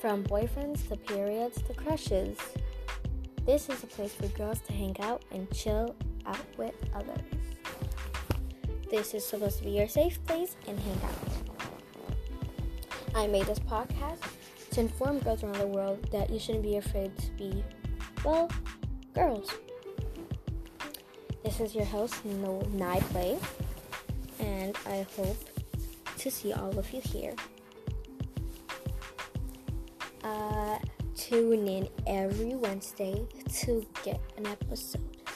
From boyfriends to periods to crushes. This is a place for girls to hang out and chill out with others. This is supposed to be your safe place and hangout. I made this podcast to inform girls around the world that you shouldn't be afraid to be, well, girls. This is your host, No Nye Play, and I hope to see all of you here. Tune in every Wednesday to get an episode.